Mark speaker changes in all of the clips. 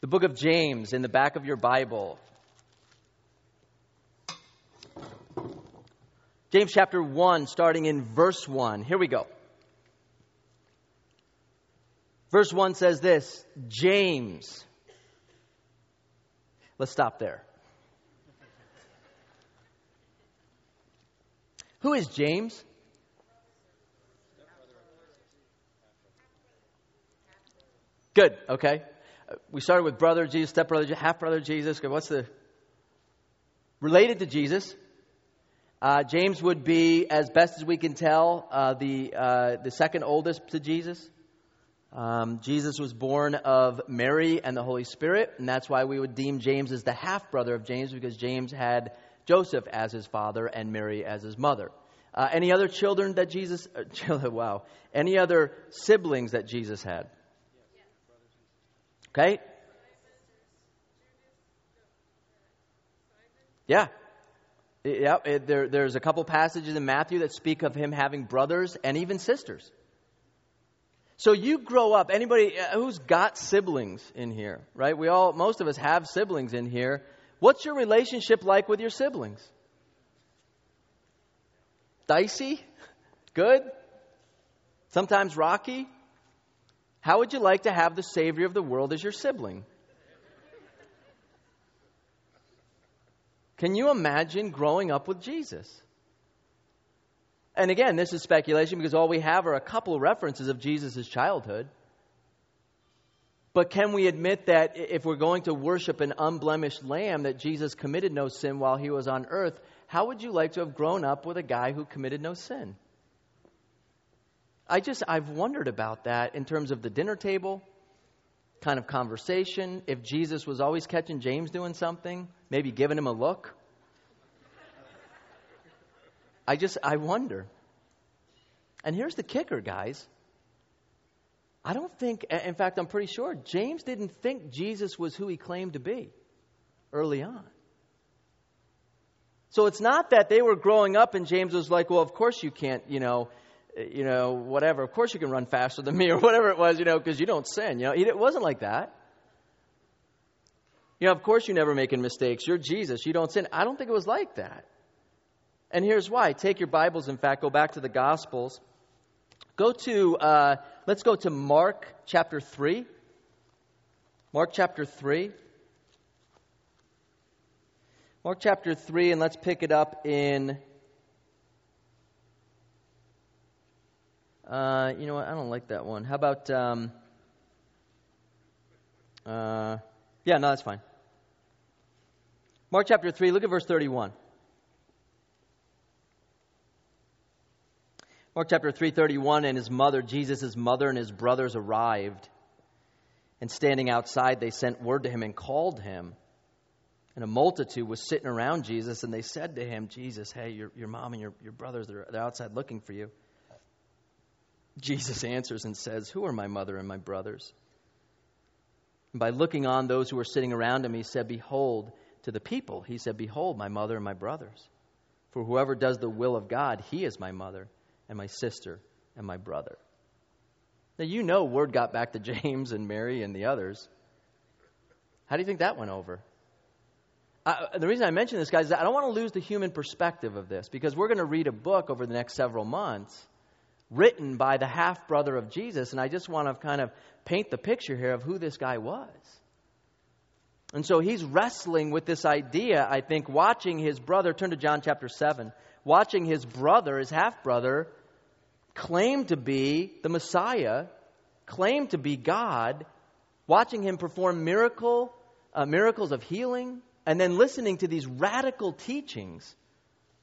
Speaker 1: The book of James in the back of your Bible. James chapter 1, starting in verse 1. Here we go. Verse 1 says this James. Let's stop there. Who is James? Good, okay. We started with brother Jesus, stepbrother, half brother Jesus. What's the. Related to Jesus. Uh, James would be, as best as we can tell, uh, the, uh, the second oldest to Jesus. Um, Jesus was born of Mary and the Holy Spirit, and that's why we would deem James as the half brother of James, because James had Joseph as his father and Mary as his mother. Uh, any other children that Jesus, uh, wow, any other siblings that Jesus had? Okay? Yeah. Yeah, it, there, there's a couple passages in Matthew that speak of him having brothers and even sisters. So you grow up, anybody uh, who's got siblings in here, right? We all, most of us have siblings in here. What's your relationship like with your siblings? Dicey? Good? Sometimes rocky? How would you like to have the Savior of the world as your sibling? Can you imagine growing up with Jesus? And again, this is speculation because all we have are a couple of references of Jesus' childhood. But can we admit that if we're going to worship an unblemished lamb, that Jesus committed no sin while he was on earth? How would you like to have grown up with a guy who committed no sin? I just, I've wondered about that in terms of the dinner table kind of conversation. If Jesus was always catching James doing something, maybe giving him a look. I just, I wonder. And here's the kicker, guys. I don't think, in fact, I'm pretty sure, James didn't think Jesus was who he claimed to be early on. So it's not that they were growing up and James was like, well, of course you can't, you know, you know, whatever. Of course you can run faster than me or whatever it was, you know, because you don't sin. You know, it wasn't like that. You know, of course you're never making mistakes. You're Jesus. You don't sin. I don't think it was like that. And here's why. Take your Bibles, in fact, go back to the Gospels. Go to, uh, let's go to Mark chapter 3. Mark chapter 3. Mark chapter 3, and let's pick it up in. Uh, you know what? I don't like that one. How about. Um, uh, yeah, no, that's fine. Mark chapter 3, look at verse 31. Mark chapter 3:31 and his mother Jesus' mother and his brothers arrived and standing outside they sent word to him and called him and a multitude was sitting around Jesus, and they said to him, Jesus, hey, your, your mom and your, your brothers, they're, they're outside looking for you. Jesus answers and says, Who are my mother and my brothers? And by looking on those who were sitting around him, he said, Behold, to the people, he said, Behold, my mother and my brothers. For whoever does the will of God, he is my mother and my sister and my brother. Now, you know, word got back to James and Mary and the others. How do you think that went over? Uh, the reason I mention this, guys, is I don't want to lose the human perspective of this because we're going to read a book over the next several months written by the half brother of Jesus, and I just want to kind of paint the picture here of who this guy was. And so he's wrestling with this idea, I think, watching his brother, turn to John chapter 7, watching his brother, his half brother, claim to be the Messiah, claim to be God, watching him perform miracle, uh, miracles of healing, and then listening to these radical teachings.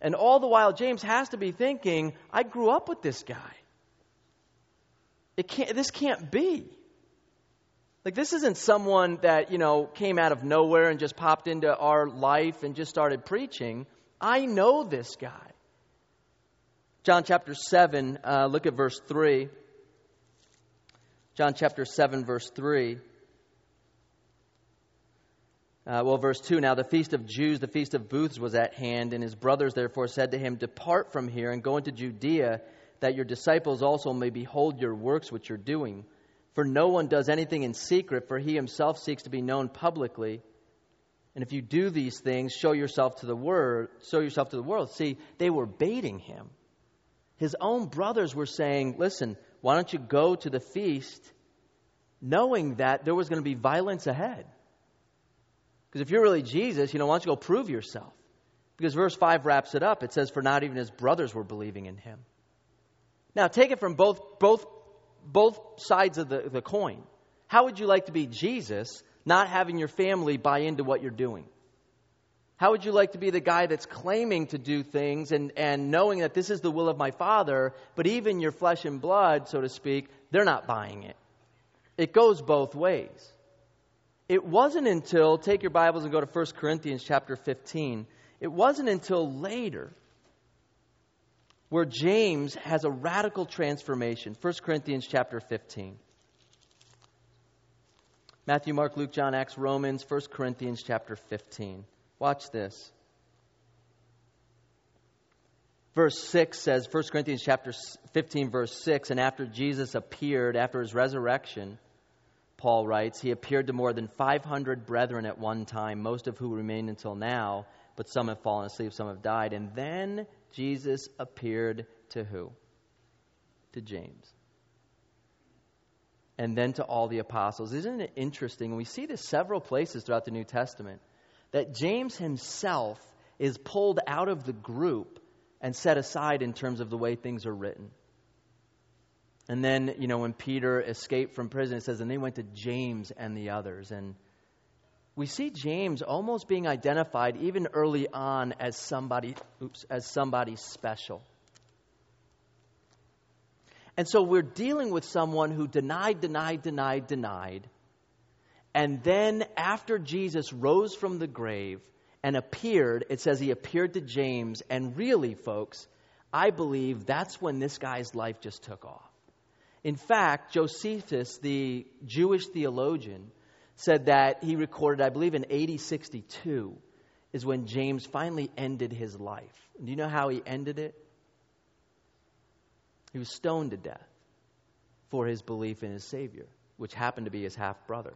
Speaker 1: And all the while, James has to be thinking, I grew up with this guy. It can't, this can't be. Like, this isn't someone that, you know, came out of nowhere and just popped into our life and just started preaching. I know this guy. John chapter 7, uh, look at verse 3. John chapter 7, verse 3. Uh, well, verse 2 Now the feast of Jews, the feast of booths, was at hand, and his brothers therefore said to him, Depart from here and go into Judea, that your disciples also may behold your works which you're doing. For no one does anything in secret, for he himself seeks to be known publicly. And if you do these things, show yourself to the word, show yourself to the world. See, they were baiting him. His own brothers were saying, "Listen, why don't you go to the feast knowing that there was going to be violence ahead?" Because if you're really Jesus, you know, why don't you go prove yourself? Because verse 5 wraps it up. It says, For not even his brothers were believing in him. Now, take it from both, both, both sides of the, the coin. How would you like to be Jesus, not having your family buy into what you're doing? How would you like to be the guy that's claiming to do things and, and knowing that this is the will of my Father, but even your flesh and blood, so to speak, they're not buying it? It goes both ways. It wasn't until, take your Bibles and go to 1 Corinthians chapter 15. It wasn't until later where James has a radical transformation. 1 Corinthians chapter 15. Matthew, Mark, Luke, John, Acts, Romans, 1 Corinthians chapter 15. Watch this. Verse 6 says, 1 Corinthians chapter 15, verse 6, and after Jesus appeared, after his resurrection, Paul writes, he appeared to more than 500 brethren at one time, most of who remain until now but some have fallen asleep, some have died. And then Jesus appeared to who? To James. And then to all the apostles. Isn't it interesting? We see this several places throughout the New Testament that James himself is pulled out of the group and set aside in terms of the way things are written. And then, you know, when Peter escaped from prison, it says, and they went to James and the others. And we see James almost being identified even early on as somebody, oops, as somebody special. And so we're dealing with someone who denied, denied, denied, denied. And then after Jesus rose from the grave and appeared, it says he appeared to James. And really, folks, I believe that's when this guy's life just took off. In fact, Josephus, the Jewish theologian, said that he recorded, I believe in AD 62, is when James finally ended his life. do you know how he ended it? He was stoned to death for his belief in his Savior, which happened to be his half brother.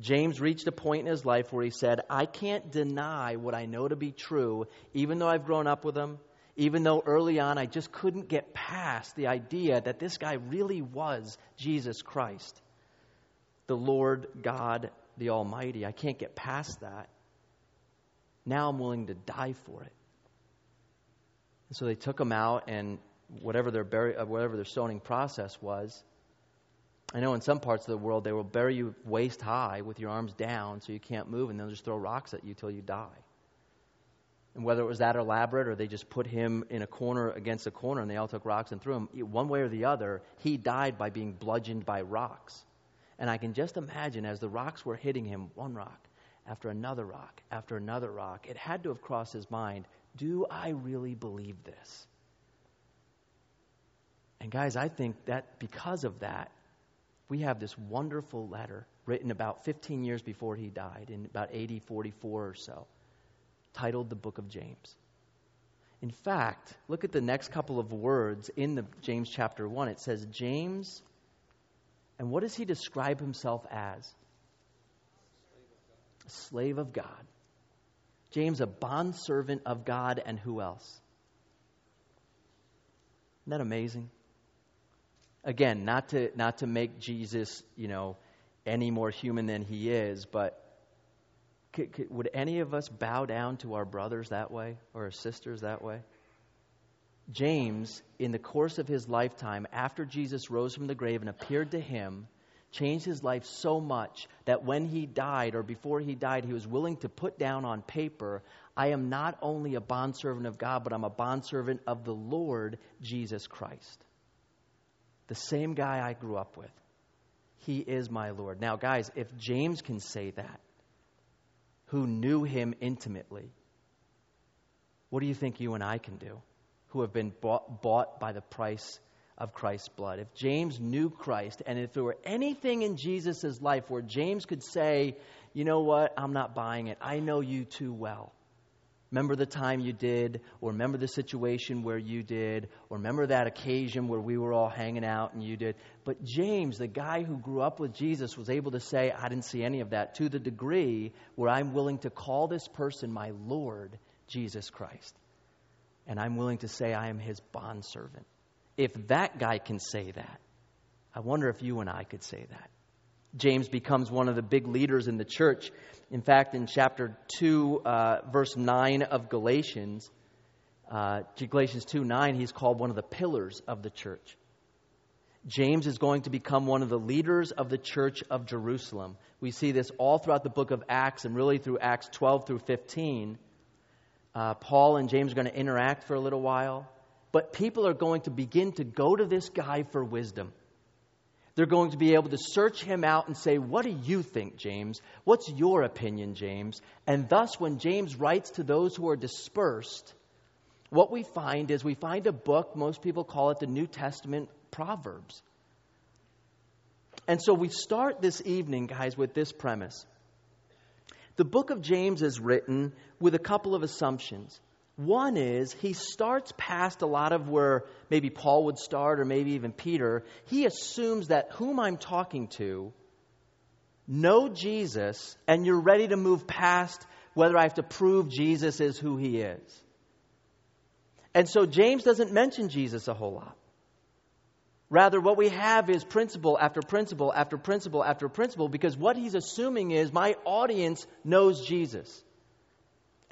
Speaker 1: James reached a point in his life where he said, I can't deny what I know to be true, even though I've grown up with him, even though early on I just couldn't get past the idea that this guy really was Jesus Christ the Lord God the Almighty. I can't get past that. Now I'm willing to die for it. And so they took him out, and whatever their, bury, uh, whatever their stoning process was, I know in some parts of the world they will bury you waist high with your arms down so you can't move, and they'll just throw rocks at you till you die. And whether it was that elaborate or they just put him in a corner against a corner and they all took rocks and threw him, one way or the other, he died by being bludgeoned by rocks. And I can just imagine as the rocks were hitting him, one rock after another rock after another rock, it had to have crossed his mind do I really believe this? And guys, I think that because of that, we have this wonderful letter written about 15 years before he died, in about AD 44 or so, titled the Book of James. In fact, look at the next couple of words in the James chapter 1. It says, James, and what does he describe himself as? A slave of God. James, a bondservant of God, and who else? Isn't that amazing? Again, not to, not to make Jesus, you know, any more human than he is, but could, could, would any of us bow down to our brothers that way or our sisters that way? James, in the course of his lifetime, after Jesus rose from the grave and appeared to him, changed his life so much that when he died or before he died, he was willing to put down on paper, I am not only a bondservant of God, but I'm a bondservant of the Lord Jesus Christ. The same guy I grew up with. He is my Lord. Now, guys, if James can say that, who knew him intimately, what do you think you and I can do? who have been bought, bought by the price of Christ's blood. If James knew Christ, and if there were anything in Jesus' life where James could say, you know what, I'm not buying it, I know you too well. Remember the time you did, or remember the situation where you did, or remember that occasion where we were all hanging out and you did. But James, the guy who grew up with Jesus, was able to say, I didn't see any of that, to the degree where I'm willing to call this person my Lord, Jesus Christ. And I'm willing to say I am his bondservant. If that guy can say that, I wonder if you and I could say that. James becomes one of the big leaders in the church. In fact, in chapter 2, uh, verse 9 of Galatians, uh, Galatians 2 9, he's called one of the pillars of the church. James is going to become one of the leaders of the church of Jerusalem. We see this all throughout the book of Acts and really through Acts 12 through 15. Uh, Paul and James are going to interact for a little while, but people are going to begin to go to this guy for wisdom. They're going to be able to search him out and say, What do you think, James? What's your opinion, James? And thus, when James writes to those who are dispersed, what we find is we find a book, most people call it the New Testament Proverbs. And so we start this evening, guys, with this premise. The book of James is written with a couple of assumptions. One is he starts past a lot of where maybe Paul would start or maybe even Peter. He assumes that whom I'm talking to know Jesus and you're ready to move past whether I have to prove Jesus is who he is. And so James doesn't mention Jesus a whole lot. Rather, what we have is principle after principle after principle after principle because what he's assuming is my audience knows Jesus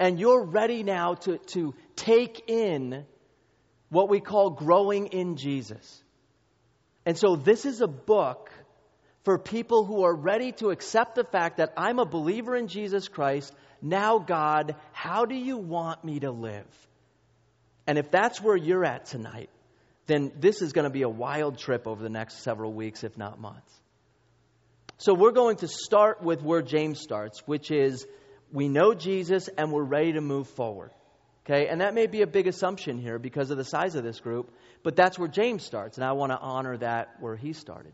Speaker 1: and you're ready now to, to take in what we call growing in Jesus. And so this is a book for people who are ready to accept the fact that I'm a believer in Jesus Christ. Now, God, how do you want me to live? And if that's where you're at tonight, then this is going to be a wild trip over the next several weeks, if not months. So we're going to start with where James starts, which is we know Jesus and we're ready to move forward. Okay, and that may be a big assumption here because of the size of this group, but that's where James starts, and I want to honor that where he started.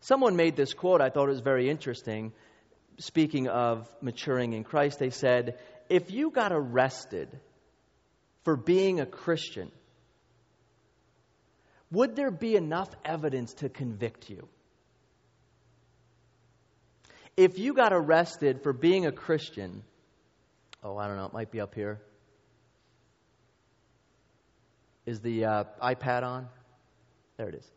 Speaker 1: Someone made this quote, I thought it was very interesting. Speaking of maturing in Christ, they said, If you got arrested for being a Christian, would there be enough evidence to convict you? If you got arrested for being a Christian, oh, I don't know, it might be up here. Is the uh, iPad on? There it is.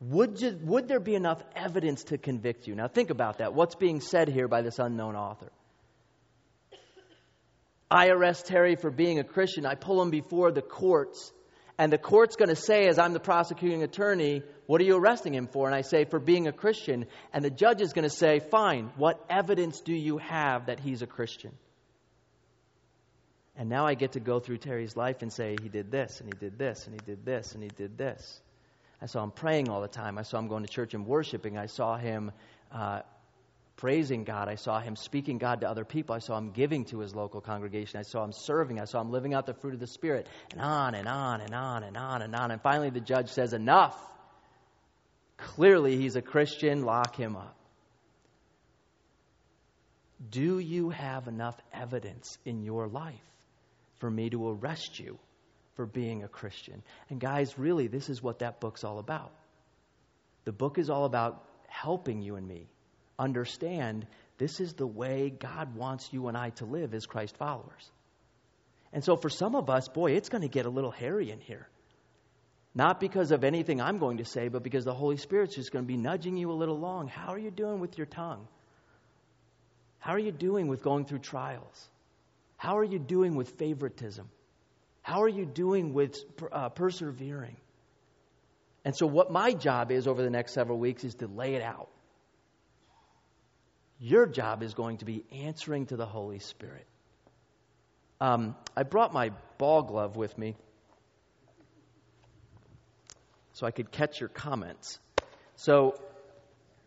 Speaker 1: Would, you, would there be enough evidence to convict you? Now, think about that. What's being said here by this unknown author? I arrest Terry for being a Christian. I pull him before the courts and the court's going to say, as I'm the prosecuting attorney, what are you arresting him for? And I say, for being a Christian. And the judge is going to say, fine, what evidence do you have that he's a Christian? And now I get to go through Terry's life and say, he did this, and he did this, and he did this, and he did this. I saw him praying all the time. I saw him going to church and worshiping. I saw him uh, praising God. I saw him speaking God to other people. I saw him giving to his local congregation. I saw him serving. I saw him living out the fruit of the Spirit. And on and on and on and on and on. And finally, the judge says, Enough. Clearly, he's a Christian. Lock him up. Do you have enough evidence in your life for me to arrest you for being a Christian? And, guys, really, this is what that book's all about. The book is all about helping you and me understand this is the way God wants you and I to live as Christ followers. And so for some of us, boy, it's going to get a little hairy in here. Not because of anything I'm going to say, but because the Holy Spirit's just going to be nudging you a little along. How are you doing with your tongue? How are you doing with going through trials? How are you doing with favoritism? How are you doing with uh, persevering? And so, what my job is over the next several weeks is to lay it out. Your job is going to be answering to the Holy Spirit. Um, I brought my ball glove with me so I could catch your comments. So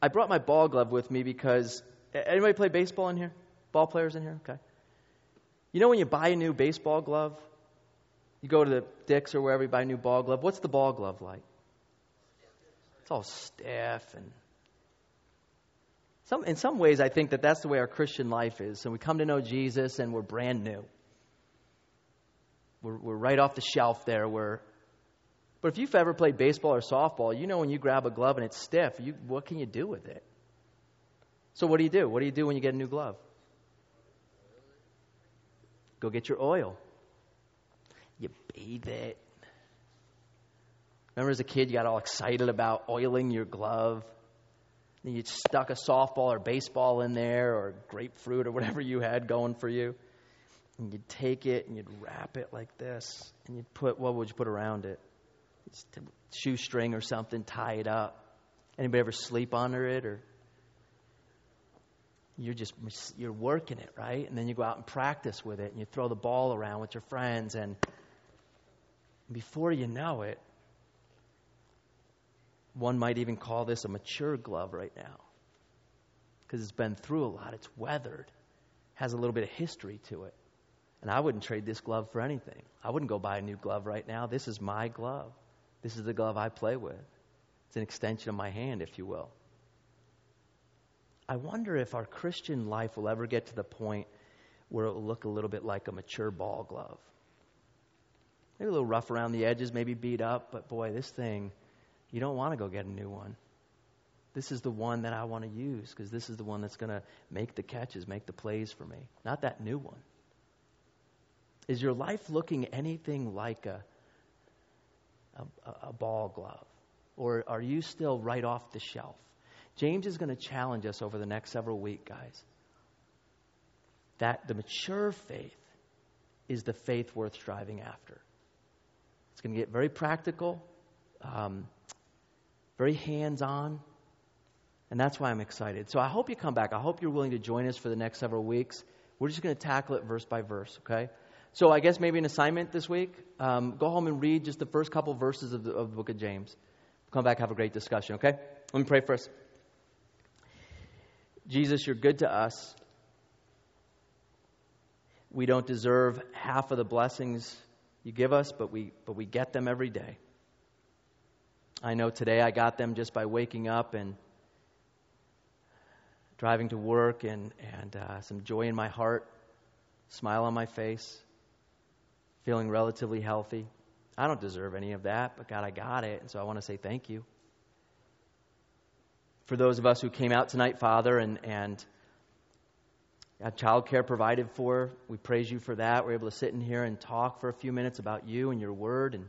Speaker 1: I brought my ball glove with me because anybody play baseball in here? Ball players in here? Okay. You know when you buy a new baseball glove, you go to the Dick's or wherever you buy a new ball glove. What's the ball glove like? It's all stiff and Some, in some ways, I think that that's the way our Christian life is. So we come to know Jesus and we're brand new. We're, we're right off the shelf there. We're, but if you've ever played baseball or softball, you know when you grab a glove and it's stiff, you, what can you do with it? So what do you do? What do you do when you get a new glove? Go get your oil. You bathe it. Remember as a kid, you got all excited about oiling your glove? And you stuck a softball or baseball in there or grapefruit or whatever you had going for you. And you'd take it and you'd wrap it like this. And you'd put, what would you put around it? Shoestring or something, tie it up. Anybody ever sleep under it or you're just you're working it right and then you go out and practice with it and you throw the ball around with your friends and before you know it one might even call this a mature glove right now. Because it's been through a lot. It's weathered. Has a little bit of history to it. And i wouldn't trade this glove for anything. I wouldn't go buy a new glove right now. This is my glove. This is the glove i play with. It's an extension of my hand if you will. I wonder if our Christian life will ever get to the point where it will look a little bit like a mature ball glove. Maybe a little rough around the edges, maybe beat up, but boy, this thing, you don't want to go get a new one. This is the one that I want to use because this is the one that's going to make the catches, make the plays for me, not that new one. Is your life looking anything like a, a, a ball glove? Or are you still right off the shelf? James is going to challenge us over the next several weeks, guys. That the mature faith is the faith worth striving after. It's going to get very practical, um, very hands on, and that's why I'm excited. So I hope you come back. I hope you're willing to join us for the next several weeks. We're just going to tackle it verse by verse, okay? So I guess maybe an assignment this week. Um, go home and read just the first couple verses of the, of the book of James. Come back, have a great discussion, okay? Let me pray for us. Jesus, you're good to us. We don't deserve half of the blessings you give us, but we, but we get them every day. I know today I got them just by waking up and driving to work and, and uh, some joy in my heart, smile on my face, feeling relatively healthy. I don't deserve any of that, but God, I got it, and so I want to say thank you for those of us who came out tonight, Father, and, and had childcare provided for. We praise you for that. We're able to sit in here and talk for a few minutes about you and your word. And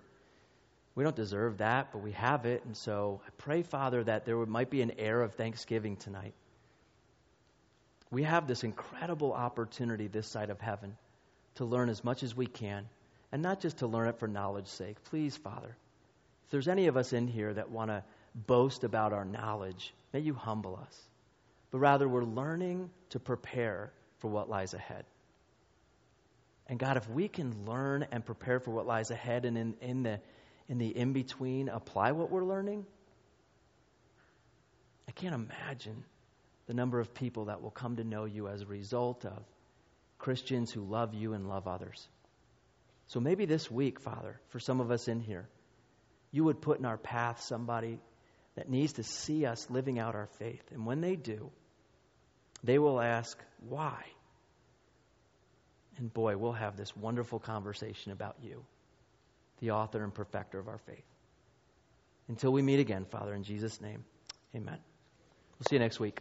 Speaker 1: we don't deserve that, but we have it. And so I pray, Father, that there might be an air of thanksgiving tonight. We have this incredible opportunity this side of heaven to learn as much as we can, and not just to learn it for knowledge's sake. Please, Father, if there's any of us in here that want to boast about our knowledge, May you humble us. But rather, we're learning to prepare for what lies ahead. And God, if we can learn and prepare for what lies ahead and in, in the in the in between apply what we're learning, I can't imagine the number of people that will come to know you as a result of Christians who love you and love others. So maybe this week, Father, for some of us in here, you would put in our path somebody that needs to see us living out our faith. And when they do, they will ask, Why? And boy, we'll have this wonderful conversation about you, the author and perfecter of our faith. Until we meet again, Father, in Jesus' name, amen. We'll see you next week.